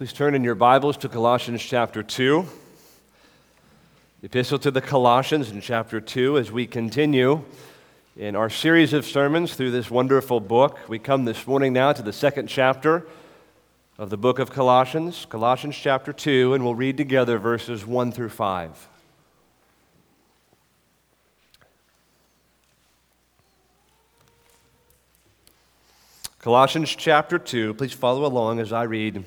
Please turn in your Bibles to Colossians chapter 2. The epistle to the Colossians in chapter 2 as we continue in our series of sermons through this wonderful book. We come this morning now to the second chapter of the book of Colossians, Colossians chapter 2, and we'll read together verses 1 through 5. Colossians chapter 2, please follow along as I read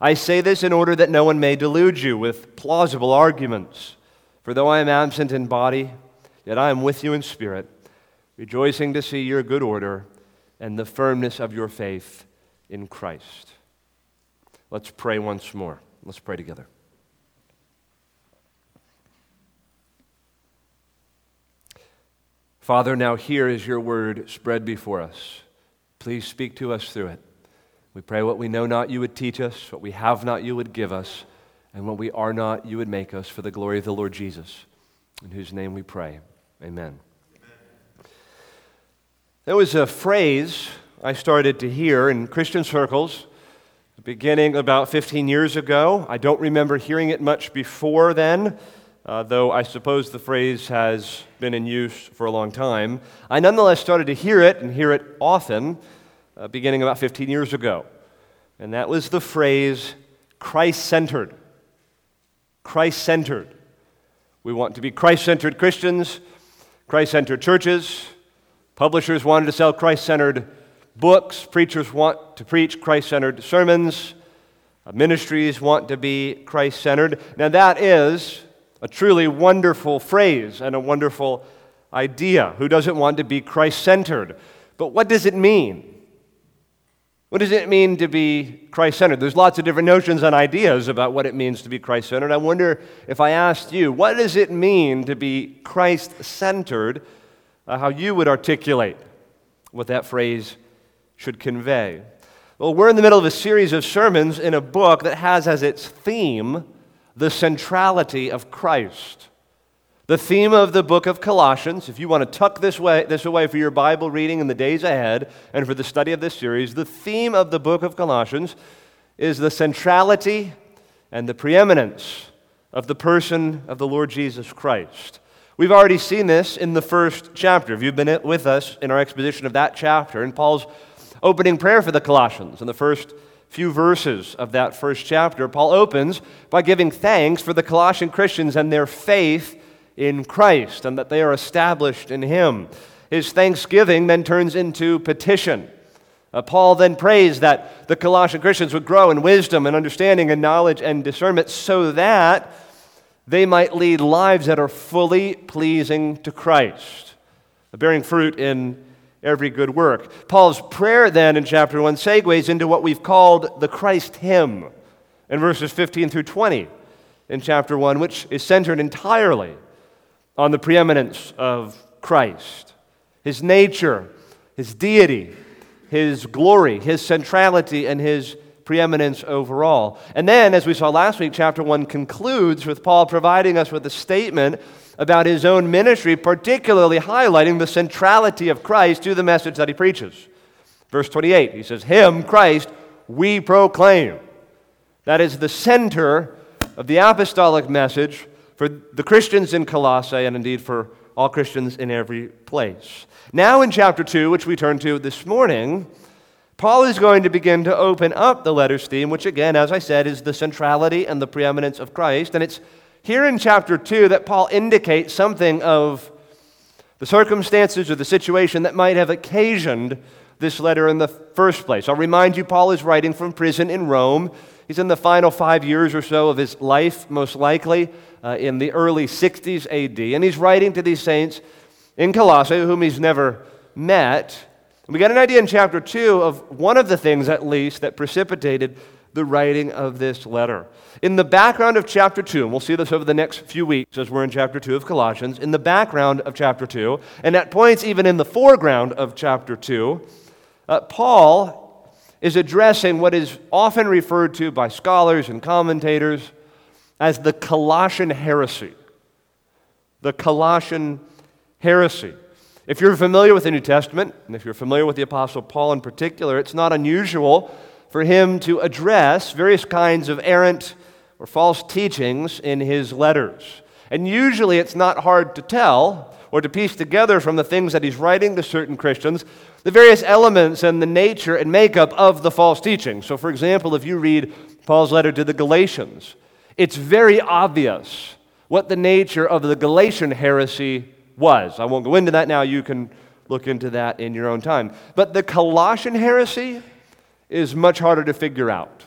I say this in order that no one may delude you with plausible arguments. For though I am absent in body, yet I am with you in spirit, rejoicing to see your good order and the firmness of your faith in Christ. Let's pray once more. Let's pray together. Father, now here is your word spread before us. Please speak to us through it. We pray what we know not, you would teach us, what we have not, you would give us, and what we are not, you would make us for the glory of the Lord Jesus, in whose name we pray. Amen. Amen. There was a phrase I started to hear in Christian circles beginning about 15 years ago. I don't remember hearing it much before then, uh, though I suppose the phrase has been in use for a long time. I nonetheless started to hear it and hear it often uh, beginning about 15 years ago. And that was the phrase Christ centered. Christ centered. We want to be Christ centered Christians, Christ centered churches. Publishers wanted to sell Christ centered books. Preachers want to preach Christ centered sermons. Uh, ministries want to be Christ centered. Now, that is a truly wonderful phrase and a wonderful idea. Who doesn't want to be Christ centered? But what does it mean? What does it mean to be Christ centered? There's lots of different notions and ideas about what it means to be Christ centered. I wonder if I asked you, what does it mean to be Christ centered, uh, how you would articulate what that phrase should convey? Well, we're in the middle of a series of sermons in a book that has as its theme the centrality of Christ. The theme of the book of Colossians, if you want to tuck this, way, this away for your Bible reading in the days ahead and for the study of this series, the theme of the book of Colossians is the centrality and the preeminence of the person of the Lord Jesus Christ. We've already seen this in the first chapter. If you've been with us in our exposition of that chapter, in Paul's opening prayer for the Colossians, in the first few verses of that first chapter, Paul opens by giving thanks for the Colossian Christians and their faith in Christ and that they are established in Him. His thanksgiving then turns into petition. Uh, Paul then prays that the Colossian Christians would grow in wisdom and understanding and knowledge and discernment so that they might lead lives that are fully pleasing to Christ, bearing fruit in every good work. Paul's prayer then in chapter 1 segues into what we've called the Christ hymn in verses 15 through 20 in chapter 1, which is centered entirely on the preeminence of Christ, his nature, his deity, his glory, his centrality, and his preeminence overall. And then, as we saw last week, chapter 1 concludes with Paul providing us with a statement about his own ministry, particularly highlighting the centrality of Christ to the message that he preaches. Verse 28, he says, Him, Christ, we proclaim. That is the center of the apostolic message for the Christians in Colossae and indeed for all Christians in every place. Now, in chapter 2, which we turn to this morning, Paul is going to begin to open up the letter's theme, which, again, as I said, is the centrality and the preeminence of Christ. And it's here in chapter 2 that Paul indicates something of the circumstances or the situation that might have occasioned this letter in the first place. I'll remind you, Paul is writing from prison in Rome. He's in the final five years or so of his life, most likely uh, in the early 60s AD. And he's writing to these saints in Colossae, whom he's never met. And we get an idea in chapter 2 of one of the things, at least, that precipitated the writing of this letter. In the background of chapter 2, and we'll see this over the next few weeks as we're in chapter 2 of Colossians, in the background of chapter 2, and at points even in the foreground of chapter 2, uh, Paul is addressing what is often referred to by scholars and commentators as the Colossian heresy. The Colossian heresy. If you're familiar with the New Testament, and if you're familiar with the Apostle Paul in particular, it's not unusual for him to address various kinds of errant or false teachings in his letters. And usually it's not hard to tell or to piece together from the things that he's writing to certain Christians the various elements and the nature and makeup of the false teaching. So, for example, if you read Paul's letter to the Galatians, it's very obvious what the nature of the Galatian heresy was. I won't go into that now. You can look into that in your own time. But the Colossian heresy, is much harder to figure out.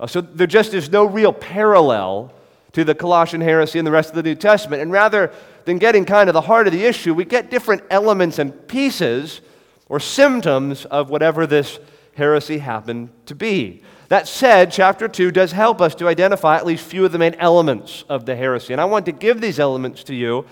Uh, so there just is no real parallel to the Colossian heresy in the rest of the New Testament. And rather than getting kind of the heart of the issue, we get different elements and pieces or symptoms of whatever this heresy happened to be. That said, chapter 2 does help us to identify at least few of the main elements of the heresy. And I want to give these elements to you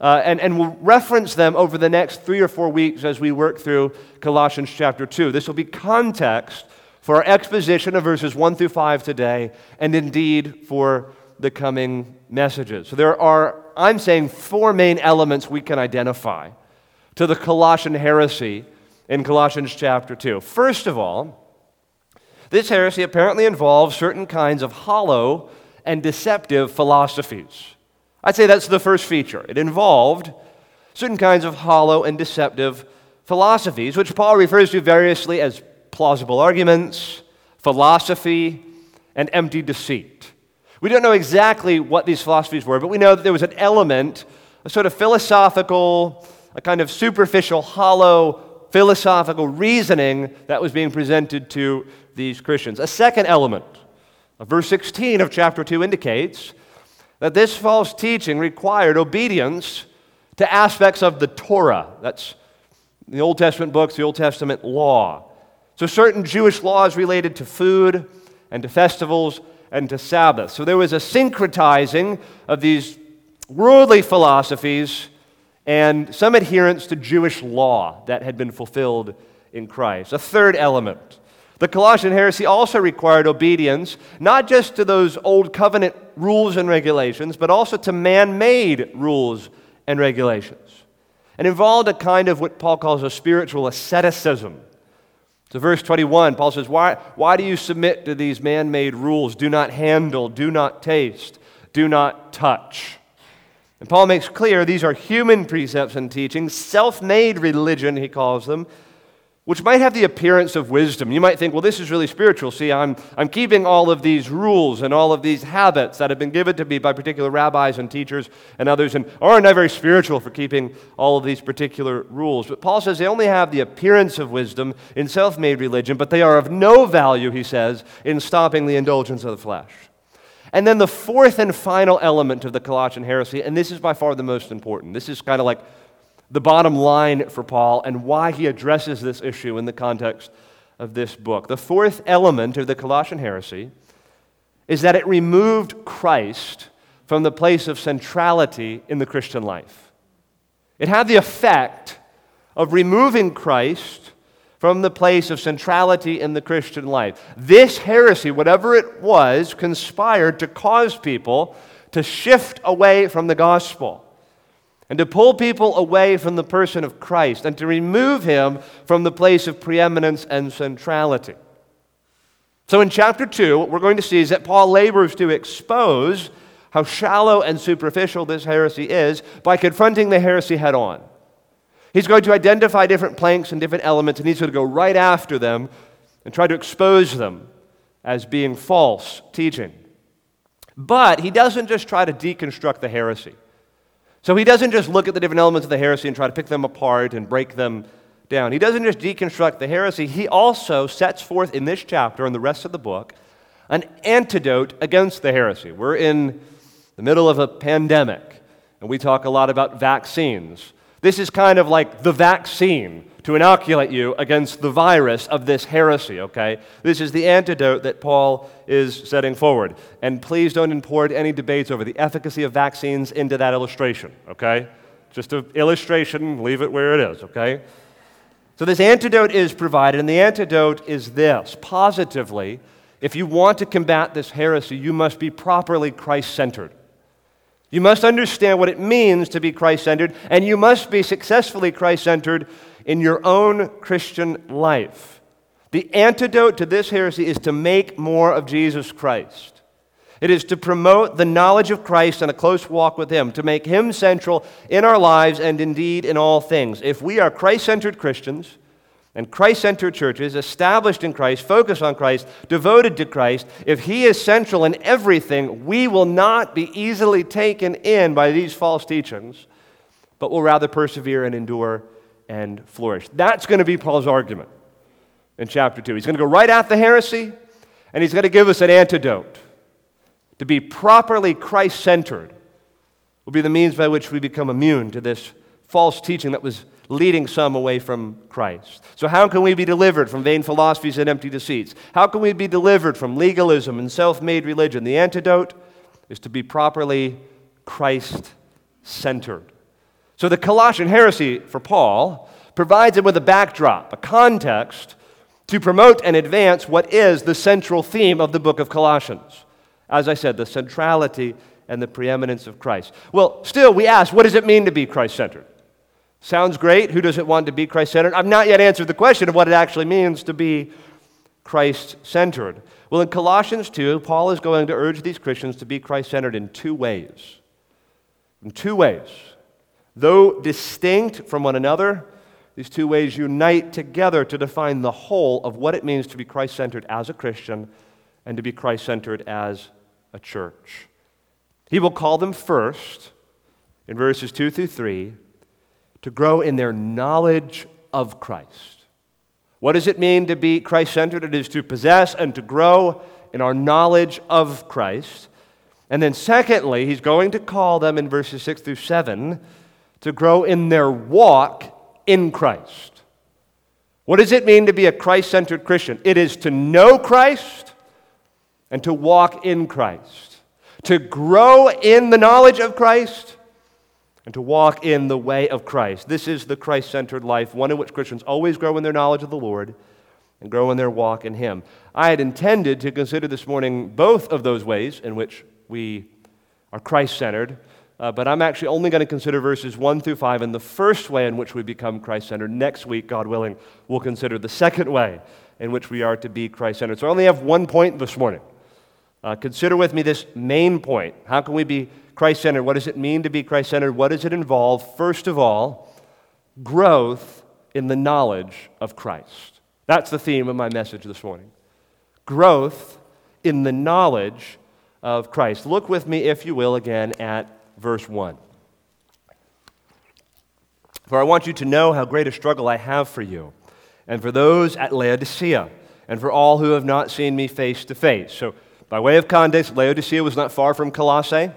uh, and, and we'll reference them over the next three or four weeks as we work through Colossians chapter 2. This will be context for our exposition of verses 1 through 5 today, and indeed for the coming messages. So there are, I'm saying, four main elements we can identify to the Colossian heresy in Colossians chapter 2. First of all, this heresy apparently involves certain kinds of hollow and deceptive philosophies. I'd say that's the first feature. It involved certain kinds of hollow and deceptive philosophies, which Paul refers to variously as plausible arguments, philosophy, and empty deceit. We don't know exactly what these philosophies were, but we know that there was an element, a sort of philosophical, a kind of superficial, hollow philosophical reasoning that was being presented to these Christians. A second element, verse 16 of chapter 2 indicates that this false teaching required obedience to aspects of the Torah. That's the Old Testament books, the Old Testament law. So, certain Jewish laws related to food and to festivals and to Sabbath. So, there was a syncretizing of these worldly philosophies and some adherence to Jewish law that had been fulfilled in Christ. A third element the Colossian heresy also required obedience, not just to those old covenant rules and regulations, but also to man made rules and regulations. And involved a kind of what Paul calls a spiritual asceticism. So, verse 21, Paul says, Why, why do you submit to these man made rules? Do not handle, do not taste, do not touch. And Paul makes clear these are human precepts and teachings, self made religion, he calls them, which might have the appearance of wisdom. You might think, well, this is really spiritual. See, I'm, I'm keeping all of these rules and all of these habits that have been given to me by particular rabbis and teachers and others, and aren't I very spiritual for keeping all of these particular rules? But Paul says they only have the appearance of wisdom in self made religion, but they are of no value, he says, in stopping the indulgence of the flesh. And then the fourth and final element of the Colossian heresy, and this is by far the most important. This is kind of like the bottom line for Paul and why he addresses this issue in the context of this book. The fourth element of the Colossian heresy is that it removed Christ from the place of centrality in the Christian life. It had the effect of removing Christ from the place of centrality in the Christian life. This heresy, whatever it was, conspired to cause people to shift away from the gospel and to pull people away from the person of Christ and to remove him from the place of preeminence and centrality. So, in chapter 2, what we're going to see is that Paul labors to expose how shallow and superficial this heresy is by confronting the heresy head on. He's going to identify different planks and different elements, and he's going to go right after them and try to expose them as being false teaching. But he doesn't just try to deconstruct the heresy. So he doesn't just look at the different elements of the heresy and try to pick them apart and break them down. He doesn't just deconstruct the heresy, he also sets forth in this chapter and the rest of the book an antidote against the heresy. We're in the middle of a pandemic, and we talk a lot about vaccines. This is kind of like the vaccine to inoculate you against the virus of this heresy, okay? This is the antidote that Paul is setting forward. And please don't import any debates over the efficacy of vaccines into that illustration, okay? Just an illustration, leave it where it is, okay? So this antidote is provided, and the antidote is this positively, if you want to combat this heresy, you must be properly Christ centered. You must understand what it means to be Christ centered, and you must be successfully Christ centered in your own Christian life. The antidote to this heresy is to make more of Jesus Christ. It is to promote the knowledge of Christ and a close walk with Him, to make Him central in our lives and indeed in all things. If we are Christ centered Christians, and Christ centered churches, established in Christ, focused on Christ, devoted to Christ, if He is central in everything, we will not be easily taken in by these false teachings, but will rather persevere and endure and flourish. That's going to be Paul's argument in chapter 2. He's going to go right at the heresy, and he's going to give us an antidote. To be properly Christ centered will be the means by which we become immune to this false teaching that was leading some away from Christ. So, how can we be delivered from vain philosophies and empty deceits? How can we be delivered from legalism and self made religion? The antidote is to be properly Christ centered. So, the Colossian heresy for Paul provides him with a backdrop, a context to promote and advance what is the central theme of the book of Colossians. As I said, the centrality and the preeminence of Christ. Well, still, we ask, what does it mean to be Christ centered? Sounds great. Who doesn't want to be Christ centered? I've not yet answered the question of what it actually means to be Christ centered. Well, in Colossians 2, Paul is going to urge these Christians to be Christ centered in two ways. In two ways. Though distinct from one another, these two ways unite together to define the whole of what it means to be Christ centered as a Christian and to be Christ centered as a church. He will call them first in verses 2 through 3 to grow in their knowledge of Christ. What does it mean to be Christ centered? It is to possess and to grow in our knowledge of Christ. And then, secondly, he's going to call them in verses 6 through 7 to grow in their walk in Christ. What does it mean to be a Christ centered Christian? It is to know Christ and to walk in Christ, to grow in the knowledge of Christ and to walk in the way of Christ. This is the Christ centered life, one in which Christians always grow in their knowledge of the Lord and grow in their walk in Him. I had intended to consider this morning both of those ways in which we are Christ centered, uh, but I'm actually only going to consider verses 1 through 5 and the first way in which we become Christ centered. Next week, God willing, we'll consider the second way in which we are to be Christ centered. So I only have one point this morning. Uh, consider with me this main point. How can we be Christ centered. What does it mean to be Christ centered? What does it involve? First of all, growth in the knowledge of Christ. That's the theme of my message this morning. Growth in the knowledge of Christ. Look with me, if you will, again at verse 1. For I want you to know how great a struggle I have for you, and for those at Laodicea, and for all who have not seen me face to face. So, by way of context, Laodicea was not far from Colossae.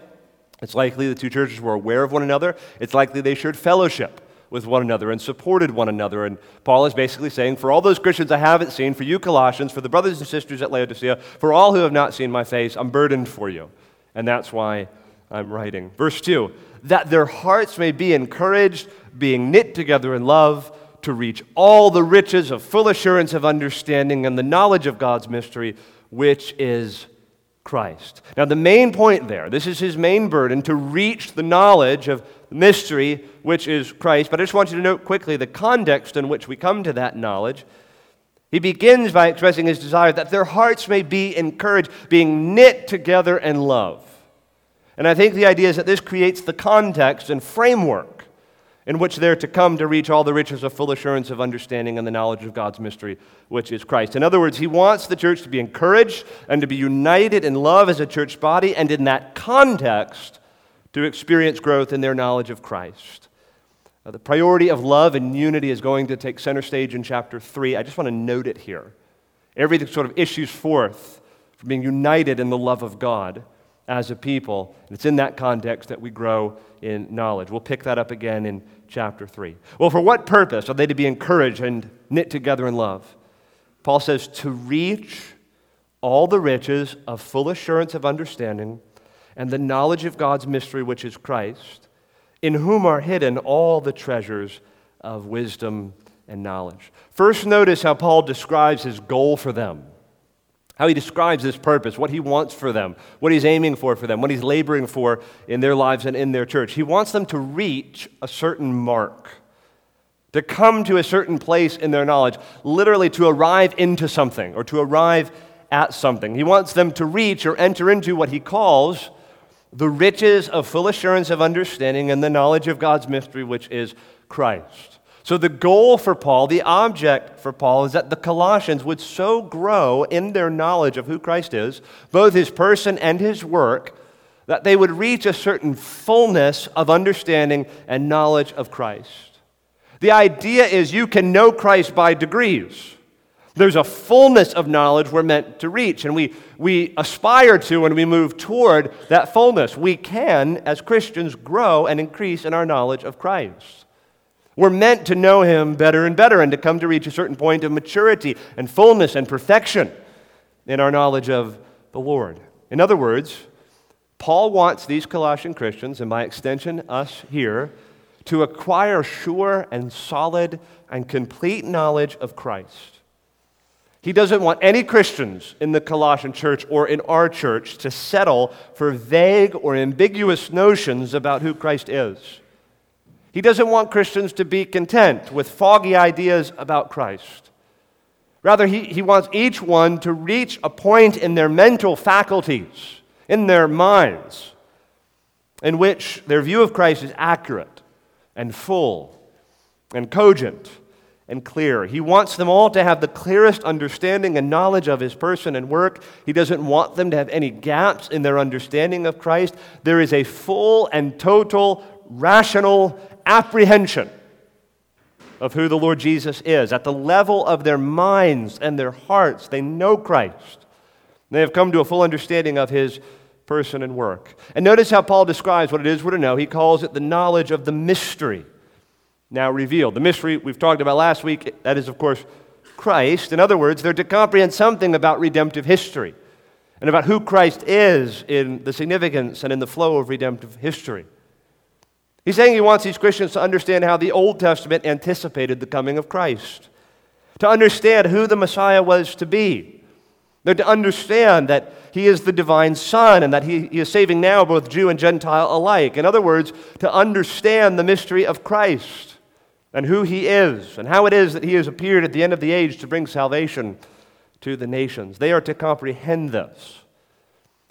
It's likely the two churches were aware of one another. It's likely they shared fellowship with one another and supported one another. And Paul is basically saying, For all those Christians I haven't seen, for you Colossians, for the brothers and sisters at Laodicea, for all who have not seen my face, I'm burdened for you. And that's why I'm writing. Verse 2 that their hearts may be encouraged, being knit together in love, to reach all the riches of full assurance of understanding and the knowledge of God's mystery, which is Christ. Now, the main point there, this is his main burden to reach the knowledge of mystery, which is Christ. But I just want you to note quickly the context in which we come to that knowledge. He begins by expressing his desire that their hearts may be encouraged, being knit together in love. And I think the idea is that this creates the context and framework in which they're to come to reach all the riches of full assurance of understanding and the knowledge of God's mystery, which is Christ. In other words, he wants the church to be encouraged and to be united in love as a church body, and in that context, to experience growth in their knowledge of Christ. Now, the priority of love and unity is going to take center stage in chapter 3. I just want to note it here. Everything sort of issues forth from being united in the love of God as a people. And it's in that context that we grow in knowledge. We'll pick that up again in chapter 3. Well, for what purpose are they to be encouraged and knit together in love? Paul says, to reach all the riches of full assurance of understanding and the knowledge of God's mystery, which is Christ, in whom are hidden all the treasures of wisdom and knowledge. First, notice how Paul describes his goal for them how he describes this purpose, what he wants for them, what he's aiming for for them, what he's laboring for in their lives and in their church. He wants them to reach a certain mark, to come to a certain place in their knowledge, literally to arrive into something or to arrive at something. He wants them to reach or enter into what he calls the riches of full assurance of understanding and the knowledge of God's mystery, which is Christ. So, the goal for Paul, the object for Paul, is that the Colossians would so grow in their knowledge of who Christ is, both his person and his work, that they would reach a certain fullness of understanding and knowledge of Christ. The idea is you can know Christ by degrees. There's a fullness of knowledge we're meant to reach, and we, we aspire to and we move toward that fullness. We can, as Christians, grow and increase in our knowledge of Christ. We're meant to know Him better and better and to come to reach a certain point of maturity and fullness and perfection in our knowledge of the Lord. In other words, Paul wants these Colossian Christians, and by extension, us here, to acquire sure and solid and complete knowledge of Christ. He doesn't want any Christians in the Colossian church or in our church to settle for vague or ambiguous notions about who Christ is. He doesn't want Christians to be content with foggy ideas about Christ. Rather, he, he wants each one to reach a point in their mental faculties, in their minds, in which their view of Christ is accurate and full and cogent and clear. He wants them all to have the clearest understanding and knowledge of his person and work. He doesn't want them to have any gaps in their understanding of Christ. There is a full and total, rational, apprehension of who the Lord Jesus is. At the level of their minds and their hearts, they know Christ. They have come to a full understanding of his person and work. And notice how Paul describes what it is we're to know. He calls it the knowledge of the mystery now revealed. The mystery we've talked about last week, that is, of course, Christ. In other words, they're to comprehend something about redemptive history and about who Christ is in the significance and in the flow of redemptive history. He's saying he wants these Christians to understand how the Old Testament anticipated the coming of Christ, to understand who the Messiah was to be. They're to understand that he is the divine Son and that he, he is saving now both Jew and Gentile alike. In other words, to understand the mystery of Christ and who he is and how it is that he has appeared at the end of the age to bring salvation to the nations. They are to comprehend this.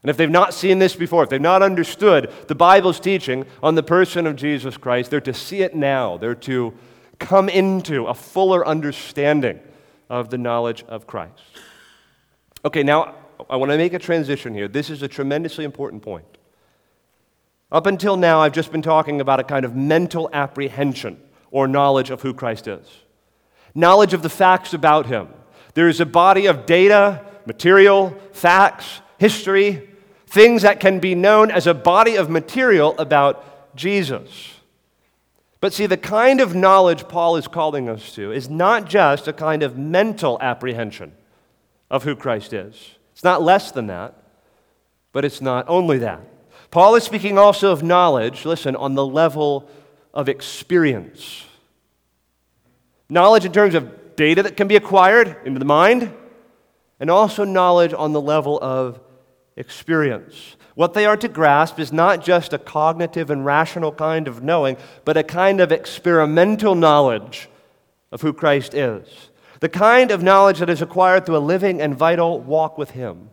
And if they've not seen this before, if they've not understood the Bible's teaching on the person of Jesus Christ, they're to see it now. They're to come into a fuller understanding of the knowledge of Christ. Okay, now I want to make a transition here. This is a tremendously important point. Up until now, I've just been talking about a kind of mental apprehension or knowledge of who Christ is, knowledge of the facts about him. There is a body of data, material, facts, history, things that can be known as a body of material about Jesus. But see, the kind of knowledge Paul is calling us to is not just a kind of mental apprehension of who Christ is. It's not less than that, but it's not only that. Paul is speaking also of knowledge, listen, on the level of experience. Knowledge in terms of data that can be acquired into the mind, and also knowledge on the level of experience. What they are to grasp is not just a cognitive and rational kind of knowing, but a kind of experimental knowledge of who Christ is. The kind of knowledge that is acquired through a living and vital walk with Him.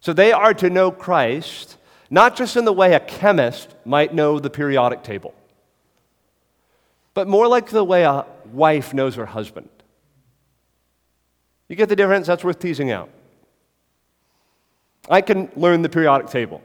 So they are to know Christ not just in the way a chemist might know the periodic table, but more like the way a wife knows her husband. You get the difference? That's worth teasing out. I can learn the periodic table.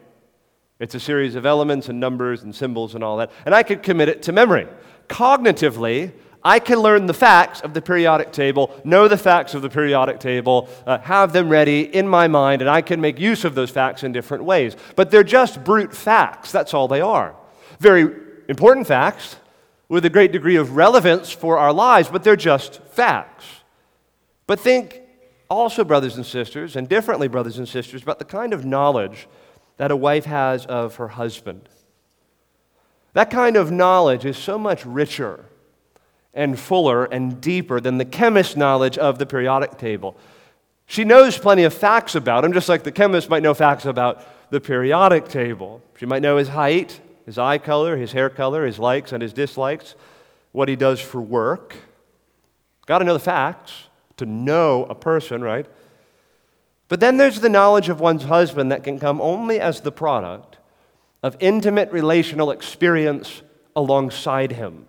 It's a series of elements and numbers and symbols and all that, and I could commit it to memory. Cognitively, I can learn the facts of the periodic table, know the facts of the periodic table, uh, have them ready in my mind, and I can make use of those facts in different ways. But they're just brute facts. That's all they are. Very important facts with a great degree of relevance for our lives, but they're just facts. But think also, brothers and sisters, and differently, brothers and sisters, about the kind of knowledge that a wife has of her husband. That kind of knowledge is so much richer and fuller and deeper than the chemist's knowledge of the periodic table. She knows plenty of facts about him, just like the chemist might know facts about the periodic table. She might know his height, his eye color, his hair color, his likes and his dislikes, what he does for work. Got to know the facts to know a person, right? But then there's the knowledge of one's husband that can come only as the product of intimate relational experience alongside him.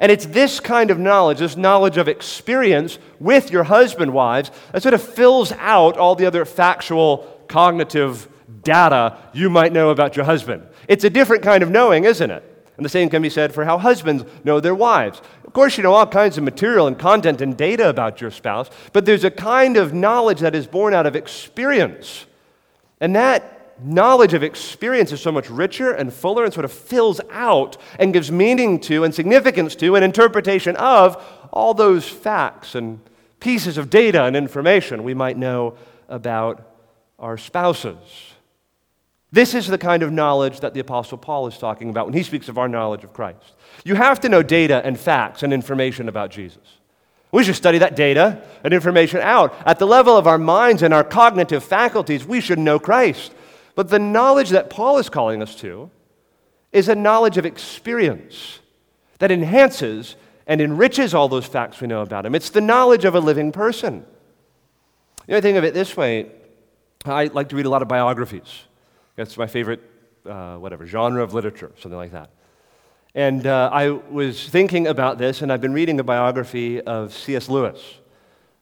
And it's this kind of knowledge, this knowledge of experience with your husband, wives, that sort of fills out all the other factual, cognitive data you might know about your husband. It's a different kind of knowing, isn't it? And the same can be said for how husbands know their wives. Of course, you know all kinds of material and content and data about your spouse, but there's a kind of knowledge that is born out of experience. And that knowledge of experience is so much richer and fuller and sort of fills out and gives meaning to and significance to and interpretation of all those facts and pieces of data and information we might know about our spouses. This is the kind of knowledge that the Apostle Paul is talking about when he speaks of our knowledge of Christ. You have to know data and facts and information about Jesus. We should study that data and information out. At the level of our minds and our cognitive faculties, we should know Christ. But the knowledge that Paul is calling us to is a knowledge of experience that enhances and enriches all those facts we know about him. It's the knowledge of a living person. You know, think of it this way I like to read a lot of biographies. That's my favorite, uh, whatever, genre of literature, something like that. And uh, I was thinking about this, and I've been reading a biography of C.S. Lewis.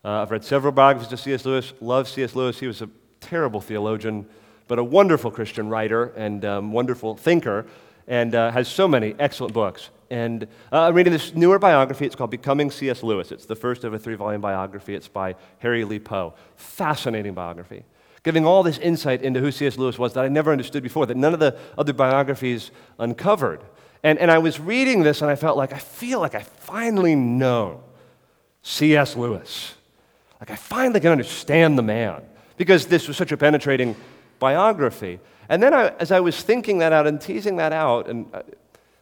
Uh, I've read several biographies of C.S. Lewis, love C.S. Lewis. He was a terrible theologian, but a wonderful Christian writer and um, wonderful thinker, and uh, has so many excellent books. And uh, I'm reading this newer biography. It's called Becoming C.S. Lewis. It's the first of a three volume biography. It's by Harry Lee Poe. Fascinating biography. Giving all this insight into who C.S. Lewis was that I never understood before, that none of the other biographies uncovered. And, and I was reading this and I felt like, I feel like I finally know C.S. Lewis. Like I finally can understand the man because this was such a penetrating biography. And then, I, as I was thinking that out and teasing that out, and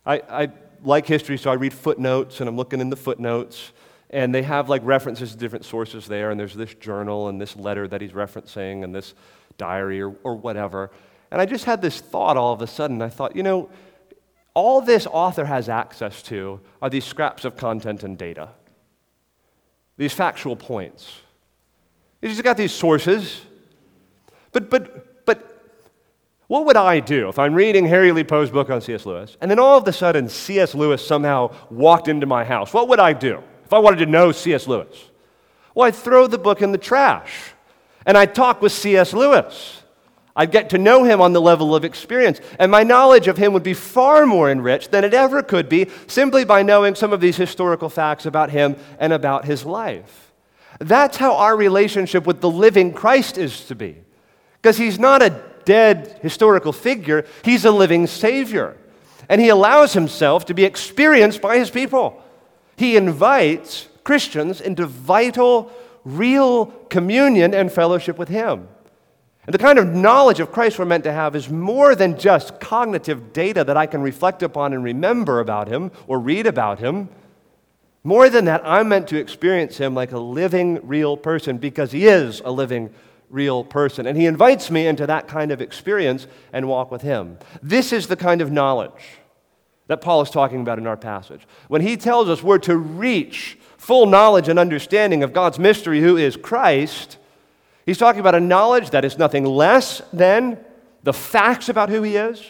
I, I like history, so I read footnotes and I'm looking in the footnotes, and they have like references to different sources there, and there's this journal and this letter that he's referencing and this diary or, or whatever. And I just had this thought all of a sudden. I thought, you know, all this author has access to are these scraps of content and data, these factual points. He's got these sources. But, but but what would I do if I'm reading Harry Lee Poe's book on C.S. Lewis, and then all of a sudden C.S. Lewis somehow walked into my house? What would I do if I wanted to know C.S. Lewis? Well, I'd throw the book in the trash, and I'd talk with C.S. Lewis. I'd get to know him on the level of experience, and my knowledge of him would be far more enriched than it ever could be simply by knowing some of these historical facts about him and about his life. That's how our relationship with the living Christ is to be. Because he's not a dead historical figure, he's a living Savior. And he allows himself to be experienced by his people. He invites Christians into vital, real communion and fellowship with him. And the kind of knowledge of Christ we're meant to have is more than just cognitive data that I can reflect upon and remember about him or read about him. More than that, I'm meant to experience him like a living, real person because he is a living real person. And he invites me into that kind of experience and walk with him. This is the kind of knowledge that Paul is talking about in our passage. When he tells us we're to reach full knowledge and understanding of God's mystery, who is Christ, he's talking about a knowledge that is nothing less than the facts about who he is,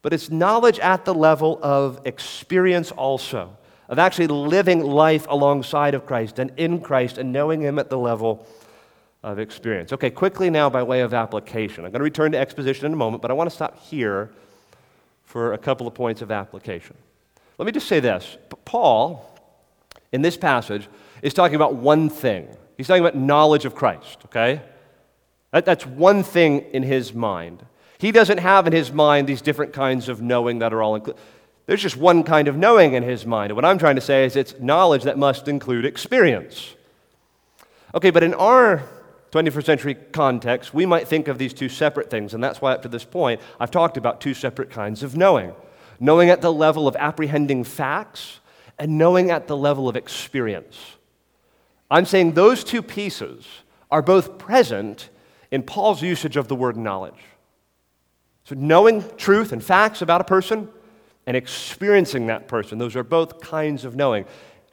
but it's knowledge at the level of experience also, of actually living life alongside of Christ and in Christ and knowing him at the level of experience. Okay, quickly now by way of application. I'm going to return to exposition in a moment, but I want to stop here for a couple of points of application. Let me just say this Paul in this passage is talking about one thing. He's talking about knowledge of Christ, okay? That, that's one thing in his mind. He doesn't have in his mind these different kinds of knowing that are all included. There's just one kind of knowing in his mind. And what I'm trying to say is it's knowledge that must include experience. Okay, but in our 21st century context, we might think of these two separate things, and that's why up to this point I've talked about two separate kinds of knowing knowing at the level of apprehending facts and knowing at the level of experience. I'm saying those two pieces are both present in Paul's usage of the word knowledge. So, knowing truth and facts about a person and experiencing that person, those are both kinds of knowing.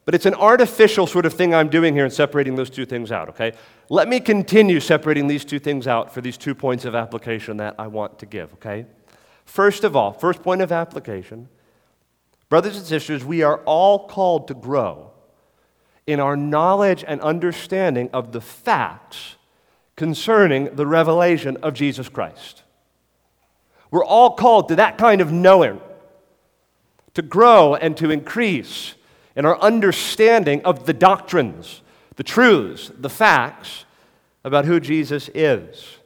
But it's an artificial sort of thing I'm doing here in separating those two things out, okay? Let me continue separating these two things out for these two points of application that I want to give, okay? First of all, first point of application, brothers and sisters, we are all called to grow in our knowledge and understanding of the facts concerning the revelation of Jesus Christ. We're all called to that kind of knowing, to grow and to increase in our understanding of the doctrines, the truths, the facts about who Jesus is.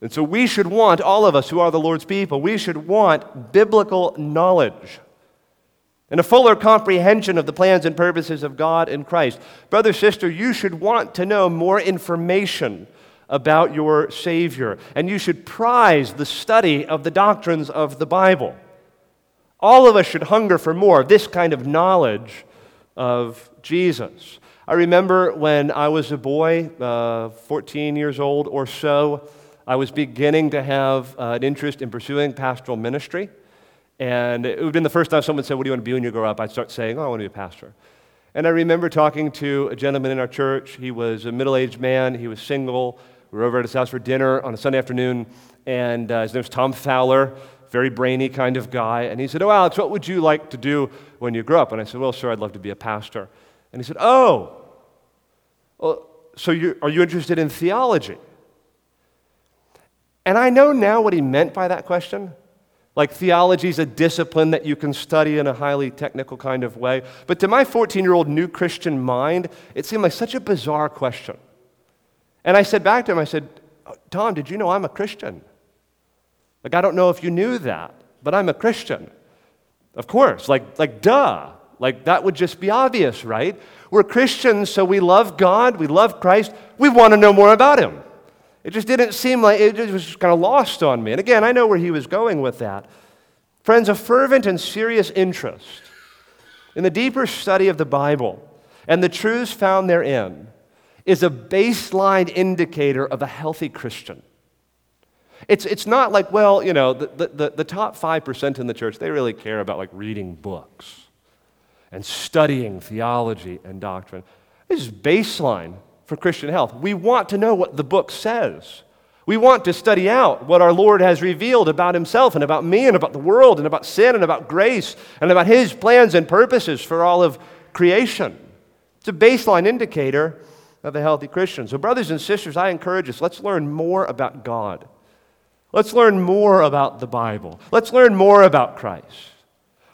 And so we should want, all of us who are the Lord's people, we should want biblical knowledge and a fuller comprehension of the plans and purposes of God in Christ. Brother, sister, you should want to know more information about your Savior, and you should prize the study of the doctrines of the Bible. All of us should hunger for more of this kind of knowledge of Jesus. I remember when I was a boy, uh, 14 years old or so, I was beginning to have uh, an interest in pursuing pastoral ministry. And it would have been the first time someone said, What do you want to be when you grow up? I'd start saying, Oh, I want to be a pastor. And I remember talking to a gentleman in our church. He was a middle aged man, he was single. We were over at his house for dinner on a Sunday afternoon, and uh, his name was Tom Fowler very brainy kind of guy. And he said, Oh, Alex, what would you like to do when you grow up? And I said, Well, sir, I'd love to be a pastor. And he said, Oh, well, so you, are you interested in theology? And I know now what he meant by that question. Like theology is a discipline that you can study in a highly technical kind of way. But to my 14 year old new Christian mind, it seemed like such a bizarre question. And I said back to him, I said, Tom, did you know I'm a Christian? Like, I don't know if you knew that, but I'm a Christian. Of course, like, like duh. Like, that would just be obvious, right? We're Christians, so we love God, we love Christ, we want to know more about Him. It just didn't seem like it was kind of lost on me. And again, I know where he was going with that. Friends, a fervent and serious interest in the deeper study of the Bible and the truths found therein is a baseline indicator of a healthy Christian. It's, it's not like, well, you know, the, the, the top 5% in the church, they really care about like reading books and studying theology and doctrine. This is baseline for Christian health. We want to know what the book says. We want to study out what our Lord has revealed about himself and about me and about the world and about sin and about grace and about his plans and purposes for all of creation. It's a baseline indicator of a healthy Christian. So, brothers and sisters, I encourage us let's learn more about God. Let's learn more about the Bible. Let's learn more about Christ.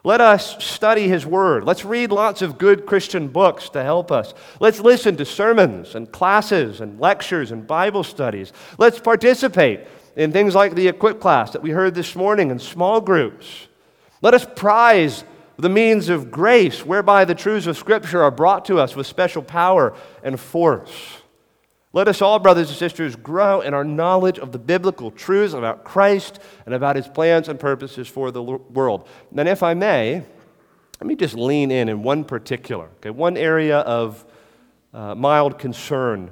Let us study His Word. Let's read lots of good Christian books to help us. Let's listen to sermons and classes and lectures and Bible studies. Let's participate in things like the Equip class that we heard this morning in small groups. Let us prize the means of grace whereby the truths of Scripture are brought to us with special power and force. Let us all, brothers and sisters, grow in our knowledge of the biblical truths about Christ and about his plans and purposes for the world. And if I may, let me just lean in in one particular, okay, one area of uh, mild concern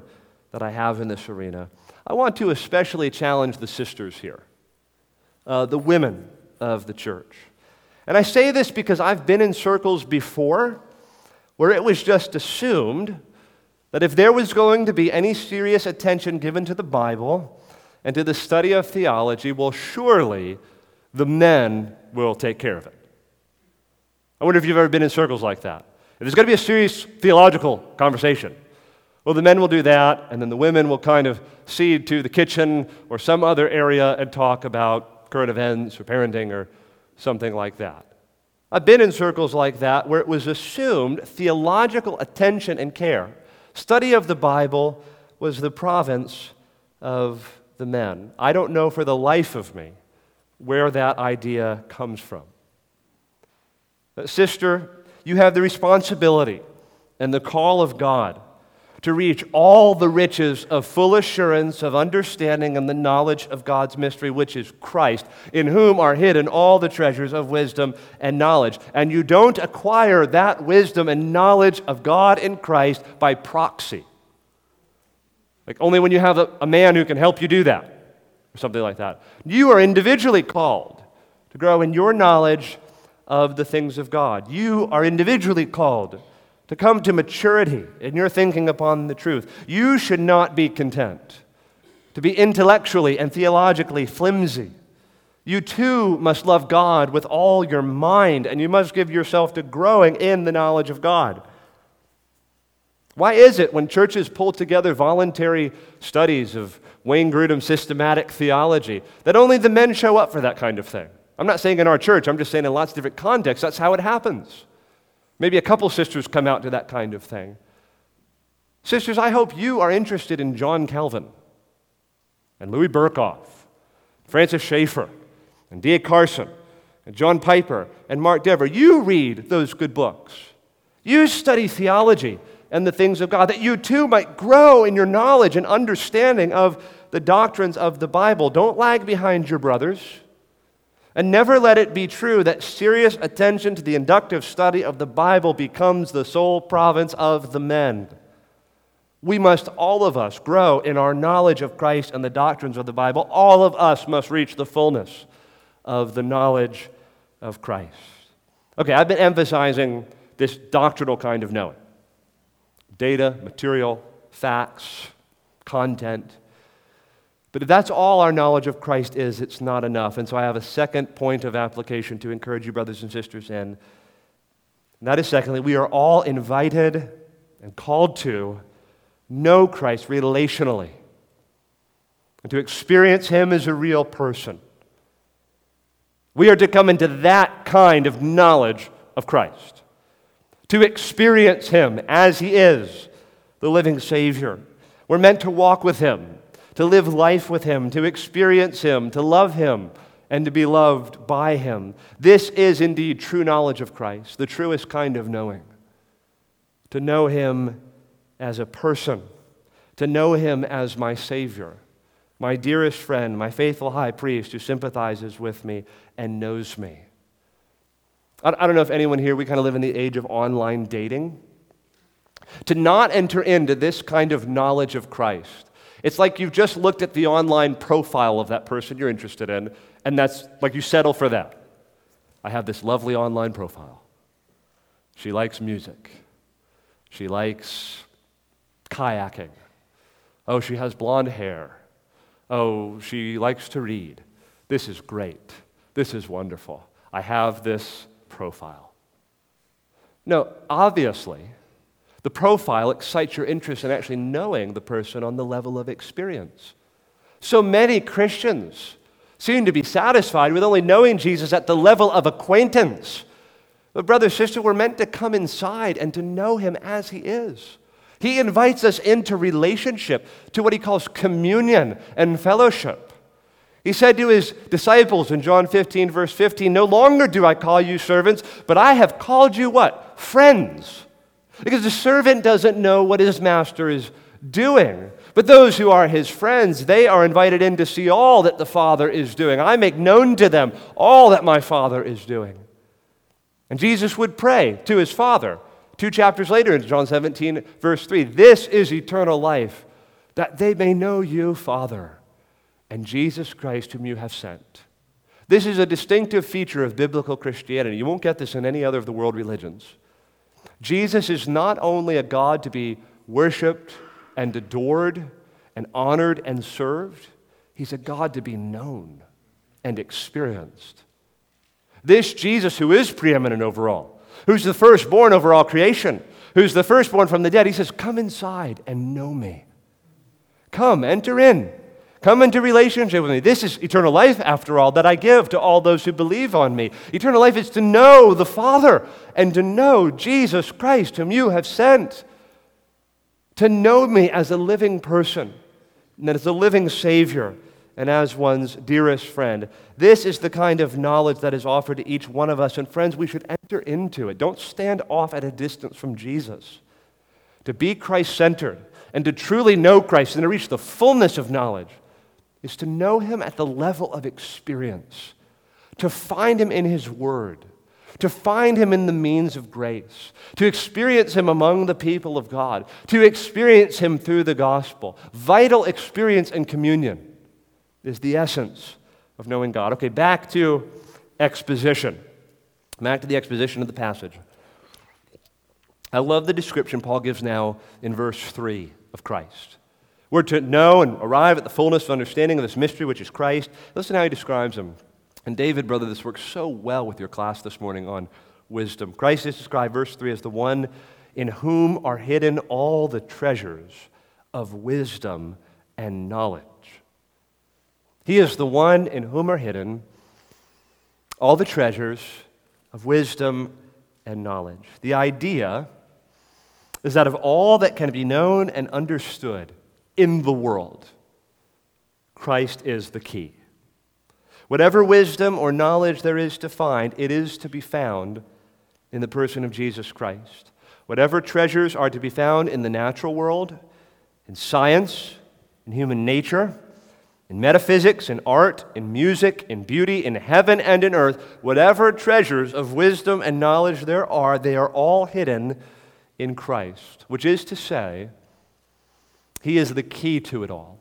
that I have in this arena. I want to especially challenge the sisters here, uh, the women of the church. And I say this because I've been in circles before where it was just assumed that if there was going to be any serious attention given to the Bible and to the study of theology, well, surely the men will take care of it. I wonder if you've ever been in circles like that. If there's going to be a serious theological conversation, well, the men will do that, and then the women will kind of cede to the kitchen or some other area and talk about current events or parenting or something like that. I've been in circles like that where it was assumed theological attention and care, study of the Bible, was the province of the men. I don't know for the life of me where that idea comes from. But sister, you have the responsibility and the call of God to reach all the riches of full assurance of understanding and the knowledge of God's mystery, which is Christ, in whom are hidden all the treasures of wisdom and knowledge. And you don't acquire that wisdom and knowledge of God in Christ by proxy. Like only when you have a, a man who can help you do that, or something like that. You are individually called to grow in your knowledge of the things of God. You are individually called to come to maturity in your thinking upon the truth. You should not be content to be intellectually and theologically flimsy. You too must love God with all your mind, and you must give yourself to growing in the knowledge of God. Why is it when churches pull together voluntary studies of Wayne Grudem's systematic theology that only the men show up for that kind of thing? I'm not saying in our church, I'm just saying in lots of different contexts, that's how it happens. Maybe a couple sisters come out to that kind of thing. Sisters, I hope you are interested in John Calvin and Louis Berkhof, Francis Schaeffer, and D.A. Carson, and John Piper, and Mark Dever. You read those good books. You study theology and the things of God, that you too might grow in your knowledge and understanding of the doctrines of the Bible. Don't lag behind your brothers. And never let it be true that serious attention to the inductive study of the Bible becomes the sole province of the men. We must, all of us, grow in our knowledge of Christ and the doctrines of the Bible. All of us must reach the fullness of the knowledge of Christ. Okay, I've been emphasizing this doctrinal kind of knowing data, material, facts, content. But if that's all our knowledge of Christ is, it's not enough. And so I have a second point of application to encourage you, brothers and sisters, in. And that is, secondly, we are all invited and called to know Christ relationally and to experience Him as a real person. We are to come into that kind of knowledge of Christ, to experience Him as He is, the living Savior. We're meant to walk with Him to live life with Him, to experience Him, to love Him, and to be loved by Him. This is indeed true knowledge of Christ, the truest kind of knowing. To know Him as a person, to know Him as my Savior, my dearest friend, my faithful high priest who sympathizes with me and knows me. I don't know if anyone here, we kind of live in the age of online dating. To not enter into this kind of knowledge of Christ, it's like you've just looked at the online profile of that person you're interested in, and that's like you settle for that. I have this lovely online profile. She likes music. She likes kayaking. Oh, she has blonde hair. Oh, she likes to read. This is great. This is wonderful. I have this profile. No, obviously, the profile excites your interest in actually knowing the person on the level of experience. So many Christians seem to be satisfied with only knowing Jesus at the level of acquaintance. But, brother, sister, we're meant to come inside and to know him as he is. He invites us into relationship, to what he calls communion and fellowship. He said to his disciples in John 15, verse 15, No longer do I call you servants, but I have called you what? Friends. Because the servant doesn't know what his master is doing. But those who are his friends, they are invited in to see all that the Father is doing. I make known to them all that my Father is doing. And Jesus would pray to his Father. Two chapters later in John 17, verse 3 This is eternal life, that they may know you, Father, and Jesus Christ, whom you have sent. This is a distinctive feature of biblical Christianity. You won't get this in any other of the world religions. Jesus is not only a God to be worshiped and adored and honored and served, he's a God to be known and experienced. This Jesus, who is preeminent over all, who's the firstborn over all creation, who's the firstborn from the dead, he says, Come inside and know me. Come, enter in. Come into relationship with me. This is eternal life, after all, that I give to all those who believe on me. Eternal life is to know the Father and to know Jesus Christ, whom you have sent. To know me as a living person, and as a living Savior, and as one's dearest friend. This is the kind of knowledge that is offered to each one of us. And friends, we should enter into it. Don't stand off at a distance from Jesus. To be Christ centered and to truly know Christ and to reach the fullness of knowledge is to know Him at the level of experience, to find Him in His Word, to find Him in the means of grace, to experience Him among the people of God, to experience Him through the gospel. Vital experience and communion is the essence of knowing God. Okay, back to exposition. Back to the exposition of the passage. I love the description Paul gives now in verse 3 of Christ. We're to know and arrive at the fullness of understanding of this mystery, which is Christ. Listen how he describes him. And David, brother, this works so well with your class this morning on wisdom. Christ is described, verse 3, as the one in whom are hidden all the treasures of wisdom and knowledge. He is the one in whom are hidden all the treasures of wisdom and knowledge. The idea is that of all that can be known and understood in the world, Christ is the key. Whatever wisdom or knowledge there is to find, it is to be found in the person of Jesus Christ. Whatever treasures are to be found in the natural world, in science, in human nature, in metaphysics, in art, in music, in beauty, in heaven and in earth, whatever treasures of wisdom and knowledge there are, they are all hidden in Christ, which is to say, He is the key to it all.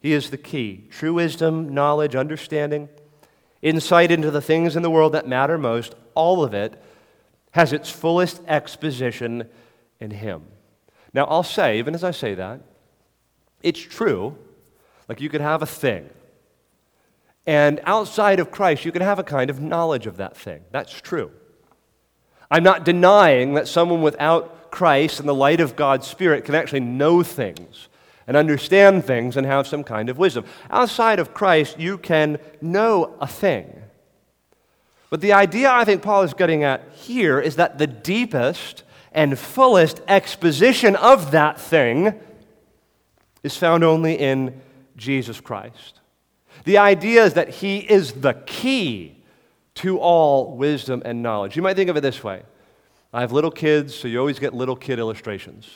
He is the key. True wisdom, knowledge, understanding, insight into the things in the world that matter most, all of it has its fullest exposition in Him. Now, I'll say, even as I say that, it's true. Like you could have a thing. And outside of Christ, you can have a kind of knowledge of that thing. That's true. I'm not denying that someone without Christ and the light of God's Spirit can actually know things and understand things and have some kind of wisdom. Outside of Christ, you can know a thing. But the idea I think Paul is getting at here is that the deepest and fullest exposition of that thing is found only in Jesus Christ. The idea is that he is the key to all wisdom and knowledge. You might think of it this way I have little kids, so you always get little kid illustrations.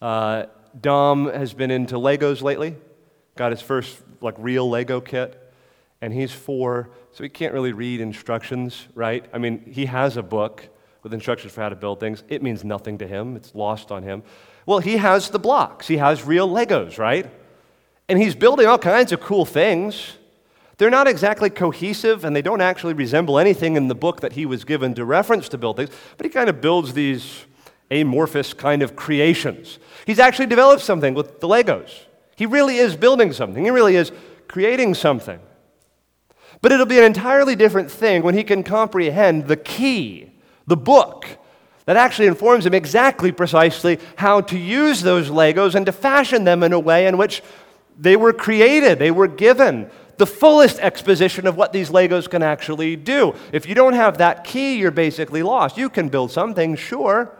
Uh, Dom has been into Legos lately, got his first like real Lego kit, and he's four, so he can't really read instructions, right? I mean, he has a book with instructions for how to build things. It means nothing to him, it's lost on him. Well, he has the blocks, he has real Legos, right? And he's building all kinds of cool things. They're not exactly cohesive and they don't actually resemble anything in the book that he was given to reference to build things, but he kind of builds these amorphous kind of creations. He's actually developed something with the Legos. He really is building something, he really is creating something. But it'll be an entirely different thing when he can comprehend the key, the book, that actually informs him exactly precisely how to use those Legos and to fashion them in a way in which they were created, they were given, the fullest exposition of what these Legos can actually do. If you don't have that key, you're basically lost. You can build some things, sure,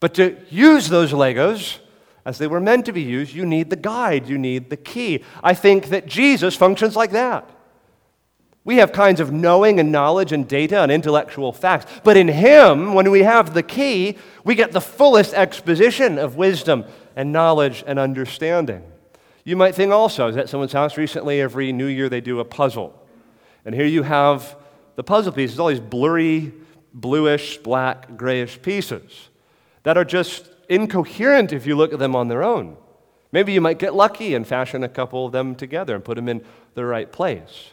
but to use those Legos as they were meant to be used, you need the guide, you need the key. I think that Jesus functions like that. We have kinds of knowing and knowledge and data and intellectual facts. But in Him, when we have the key, we get the fullest exposition of wisdom and knowledge and understanding. You might think also, I was at someone's house recently, every new year they do a puzzle. And here you have the puzzle pieces, all these blurry, bluish, black, grayish pieces that are just incoherent if you look at them on their own. Maybe you might get lucky and fashion a couple of them together and put them in the right place.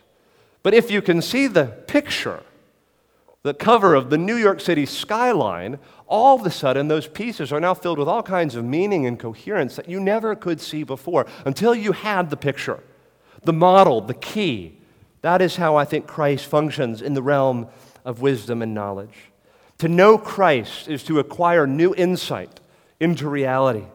But if you can see the picture, the cover of the New York City skyline, all of a sudden those pieces are now filled with all kinds of meaning and coherence that you never could see before until you had the picture, the model, the key. That is how I think Christ functions in the realm of wisdom and knowledge. To know Christ is to acquire new insight into reality.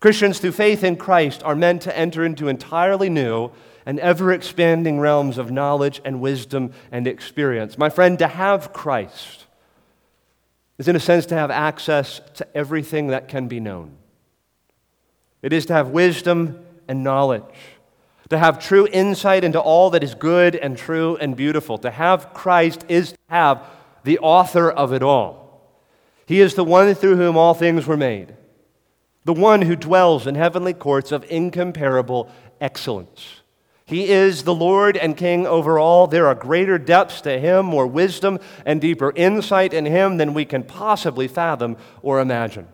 Christians, through faith in Christ, are meant to enter into entirely new and ever expanding realms of knowledge and wisdom and experience. My friend, to have Christ is, in a sense, to have access to everything that can be known. It is to have wisdom and knowledge, to have true insight into all that is good and true and beautiful. To have Christ is to have the author of it all. He is the one through whom all things were made, the one who dwells in heavenly courts of incomparable excellence. He is the Lord and King over all. There are greater depths to Him, more wisdom and deeper insight in Him than we can possibly fathom or imagine.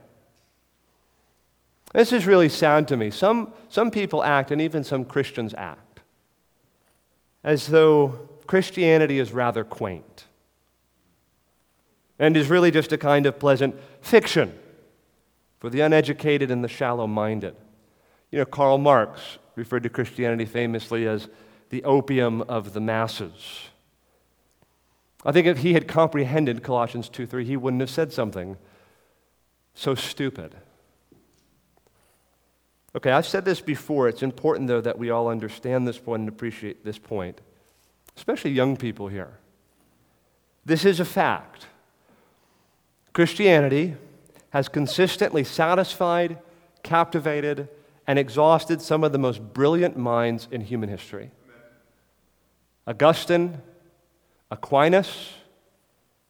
This is really sad to me. Some, some people act, and even some Christians act, as though Christianity is rather quaint and is really just a kind of pleasant fiction for the uneducated and the shallow minded. You know, Karl Marx referred to Christianity famously as the opium of the masses. I think if he had comprehended Colossians 2 3, he wouldn't have said something so stupid. Okay, I've said this before. It's important, though, that we all understand this point and appreciate this point, especially young people here. This is a fact. Christianity has consistently satisfied, captivated, and exhausted some of the most brilliant minds in human history. Augustine, Aquinas,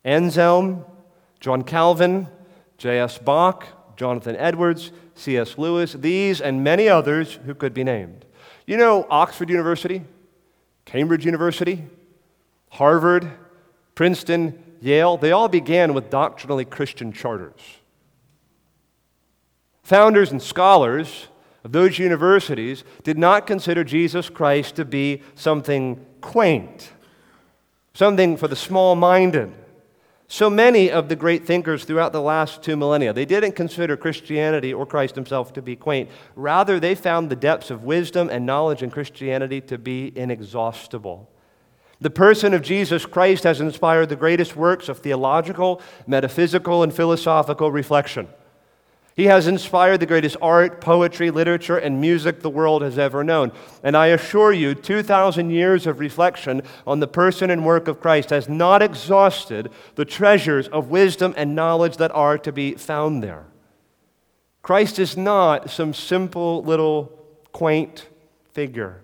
Anselm, John Calvin, J.S. Bach, Jonathan Edwards, C.S. Lewis, these and many others who could be named. You know, Oxford University, Cambridge University, Harvard, Princeton, Yale, they all began with doctrinally Christian charters. Founders and scholars of those universities did not consider Jesus Christ to be something quaint, something for the small minded, so many of the great thinkers throughout the last two millennia, they didn't consider Christianity or Christ himself to be quaint. Rather, they found the depths of wisdom and knowledge in Christianity to be inexhaustible. The person of Jesus Christ has inspired the greatest works of theological, metaphysical, and philosophical reflection. He has inspired the greatest art, poetry, literature, and music the world has ever known. And I assure you, 2,000 years of reflection on the person and work of Christ has not exhausted the treasures of wisdom and knowledge that are to be found there. Christ is not some simple little quaint figure.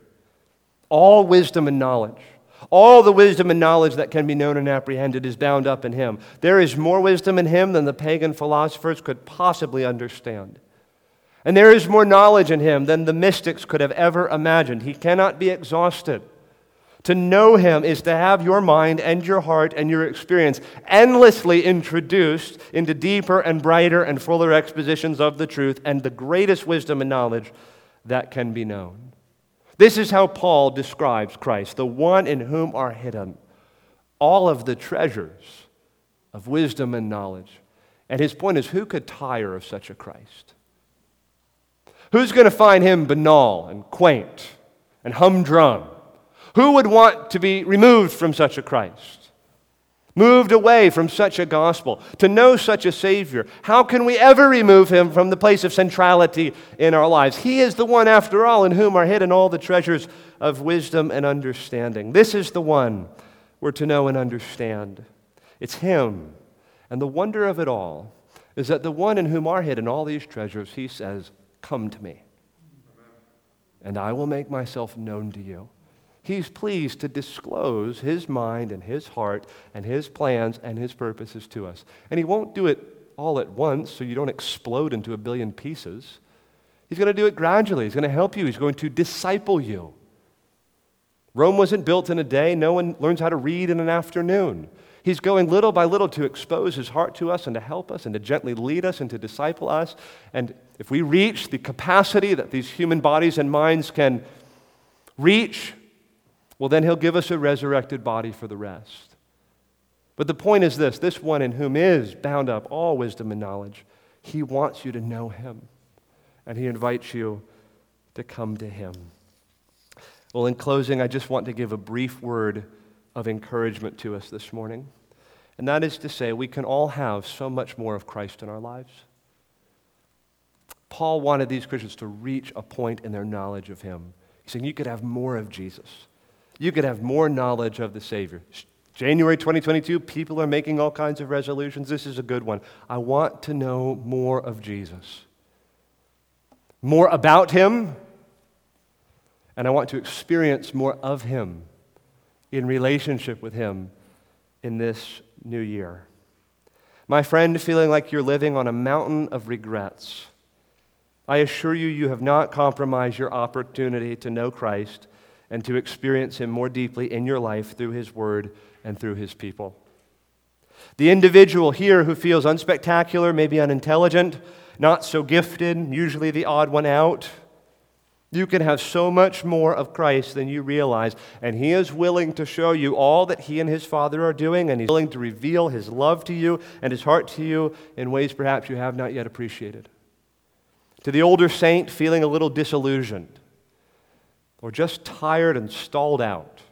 All wisdom and knowledge all the wisdom and knowledge that can be known and apprehended is bound up in him. There is more wisdom in him than the pagan philosophers could possibly understand. And there is more knowledge in him than the mystics could have ever imagined. He cannot be exhausted. To know him is to have your mind and your heart and your experience endlessly introduced into deeper and brighter and fuller expositions of the truth and the greatest wisdom and knowledge that can be known. This is how Paul describes Christ, the one in whom are hidden all of the treasures of wisdom and knowledge. And his point is who could tire of such a Christ? Who's going to find him banal and quaint and humdrum? Who would want to be removed from such a Christ? Moved away from such a gospel, to know such a Savior. How can we ever remove him from the place of centrality in our lives? He is the one, after all, in whom are hidden all the treasures of wisdom and understanding. This is the one we're to know and understand. It's him. And the wonder of it all is that the one in whom are hidden all these treasures, he says, Come to me, and I will make myself known to you. He's pleased to disclose his mind and his heart and his plans and his purposes to us. And he won't do it all at once so you don't explode into a billion pieces. He's going to do it gradually. He's going to help you. He's going to disciple you. Rome wasn't built in a day. No one learns how to read in an afternoon. He's going little by little to expose his heart to us and to help us and to gently lead us and to disciple us. And if we reach the capacity that these human bodies and minds can reach, well, then he'll give us a resurrected body for the rest. But the point is this this one in whom is bound up all wisdom and knowledge, he wants you to know him. And he invites you to come to him. Well, in closing, I just want to give a brief word of encouragement to us this morning. And that is to say, we can all have so much more of Christ in our lives. Paul wanted these Christians to reach a point in their knowledge of him. He's saying you could have more of Jesus. You could have more knowledge of the Savior. January 2022, people are making all kinds of resolutions. This is a good one. I want to know more of Jesus, more about him, and I want to experience more of him in relationship with him in this new year. My friend, feeling like you're living on a mountain of regrets, I assure you, you have not compromised your opportunity to know Christ and to experience Him more deeply in your life through His Word and through His people. The individual here who feels unspectacular, maybe unintelligent, not so gifted, usually the odd one out, you can have so much more of Christ than you realize. And He is willing to show you all that He and His Father are doing, and He's willing to reveal His love to you and His heart to you in ways perhaps you have not yet appreciated. To the older saint feeling a little disillusioned or just tired and stalled out,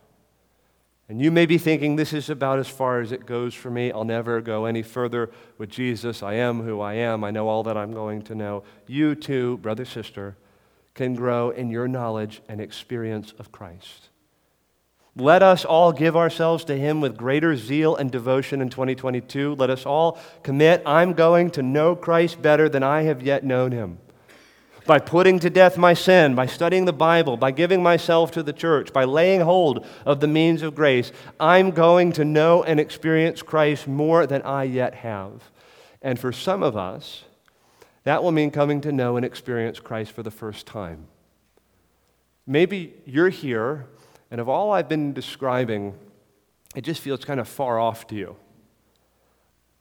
and you may be thinking, this is about as far as it goes for me. I'll never go any further with Jesus. I am who I am. I know all that I'm going to know. You too, brother, sister can grow in your knowledge and experience of Christ. Let us all give ourselves to Him with greater zeal and devotion in 2022. Let us all commit, I'm going to know Christ better than I have yet known Him. By putting to death my sin, by studying the Bible, by giving myself to the church, by laying hold of the means of grace, I'm going to know and experience Christ more than I yet have. And for some of us, that will mean coming to know and experience Christ for the first time. Maybe you're here, and of all I've been describing, it just feels kind of far off to you.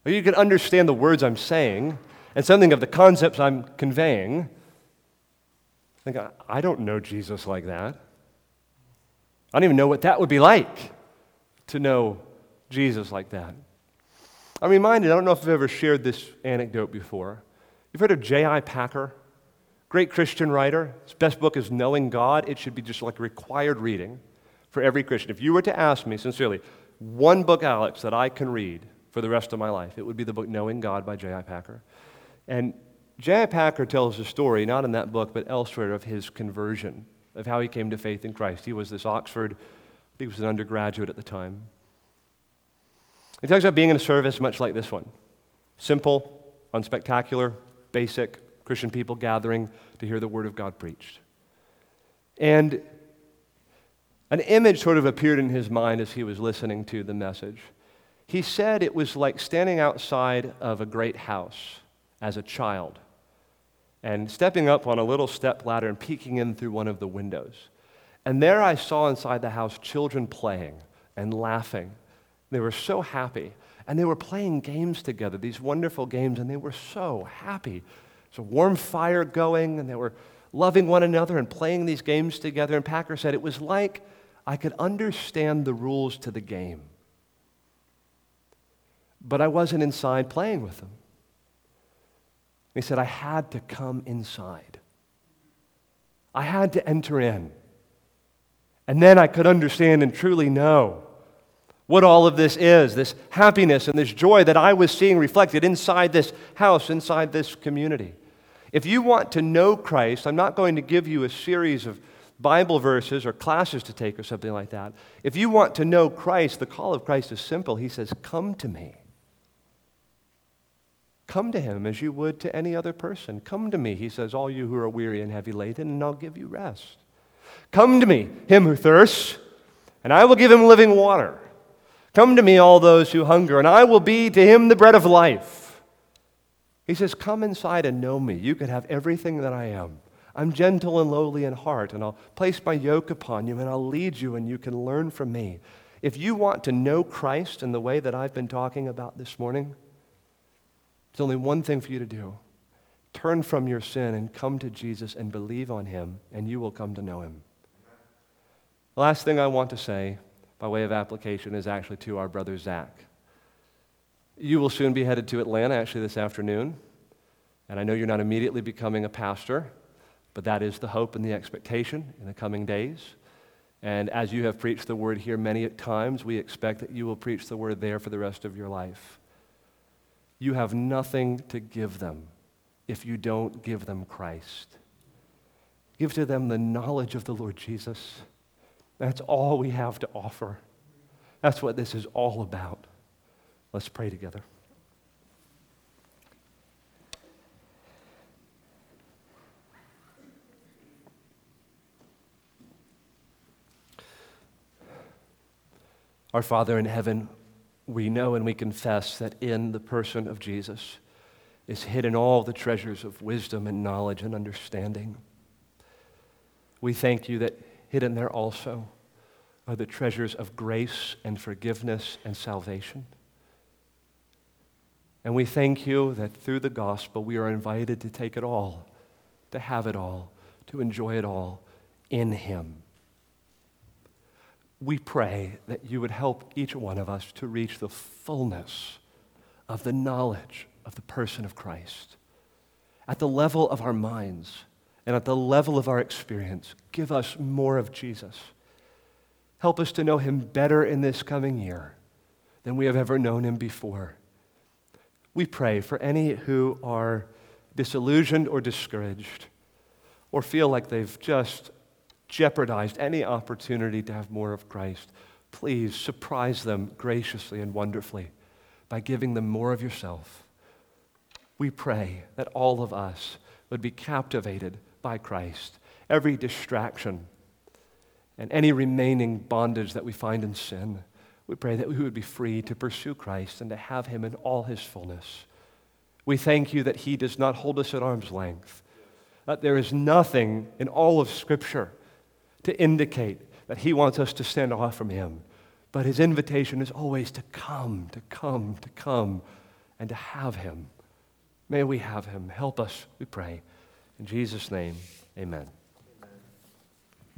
Or you can understand the words I'm saying and something of the concepts I'm conveying. Think, I don't know Jesus like that. I don't even know what that would be like to know Jesus like that. I'm reminded, I don't know if I've ever shared this anecdote before. You've heard of J.I. Packer? Great Christian writer. His best book is Knowing God. It should be just like required reading for every Christian. If you were to ask me sincerely, one book, Alex, that I can read for the rest of my life, it would be the book Knowing God by J.I. Packer. And J.I. Packer tells a story, not in that book, but elsewhere, of his conversion, of how he came to faith in Christ. He was this Oxford, he was an undergraduate at the time. He talks about being in a service much like this one simple, unspectacular, basic Christian people gathering to hear the Word of God preached. And an image sort of appeared in his mind as he was listening to the message. He said it was like standing outside of a great house as a child and stepping up on a little step ladder and peeking in through one of the windows. And there I saw inside the house children playing and laughing. They were so happy. And they were playing games together, these wonderful games, and they were so happy. There's a warm fire going, and they were loving one another and playing these games together. And Packer said it was like I could understand the rules to the game, but I wasn't inside playing with them. He said, I had to come inside. I had to enter in. And then I could understand and truly know what all of this is this happiness and this joy that I was seeing reflected inside this house, inside this community. If you want to know Christ, I'm not going to give you a series of Bible verses or classes to take or something like that. If you want to know Christ, the call of Christ is simple. He says, Come to me. Come to him as you would to any other person. Come to me, he says, all you who are weary and heavy laden, and I'll give you rest. Come to me, him who thirsts, and I will give him living water. Come to me, all those who hunger, and I will be to him the bread of life. He says, Come inside and know me. You can have everything that I am. I'm gentle and lowly in heart, and I'll place my yoke upon you, and I'll lead you, and you can learn from me. If you want to know Christ in the way that I've been talking about this morning, there's only one thing for you to do turn from your sin and come to Jesus and believe on him, and you will come to know him. The last thing I want to say by way of application is actually to our brother Zach. You will soon be headed to Atlanta, actually, this afternoon. And I know you're not immediately becoming a pastor, but that is the hope and the expectation in the coming days. And as you have preached the word here many times, we expect that you will preach the word there for the rest of your life. You have nothing to give them if you don't give them Christ. Give to them the knowledge of the Lord Jesus. That's all we have to offer. That's what this is all about. Let's pray together. Our Father in heaven, we know and we confess that in the person of Jesus is hidden all the treasures of wisdom and knowledge and understanding. We thank you that hidden there also are the treasures of grace and forgiveness and salvation. And we thank you that through the gospel we are invited to take it all, to have it all, to enjoy it all in Him we pray that you would help each one of us to reach the fullness of the knowledge of the person of Christ. At the level of our minds and at the level of our experience, give us more of Jesus. Help us to know him better in this coming year than we have ever known him before. We pray for any who are disillusioned or discouraged or feel like they've just jeopardized any opportunity to have more of Christ, please surprise them graciously and wonderfully by giving them more of yourself. We pray that all of us would be captivated by Christ. Every distraction and any remaining bondage that we find in sin, we pray that we would be free to pursue Christ and to have him in all his fullness. We thank you that he does not hold us at arm's length, that there is nothing in all of Scripture to indicate that He wants us to stand off from Him. But His invitation is always to come, to come, to come, and to have Him. May we have Him. Help us, we pray. In Jesus' name, amen.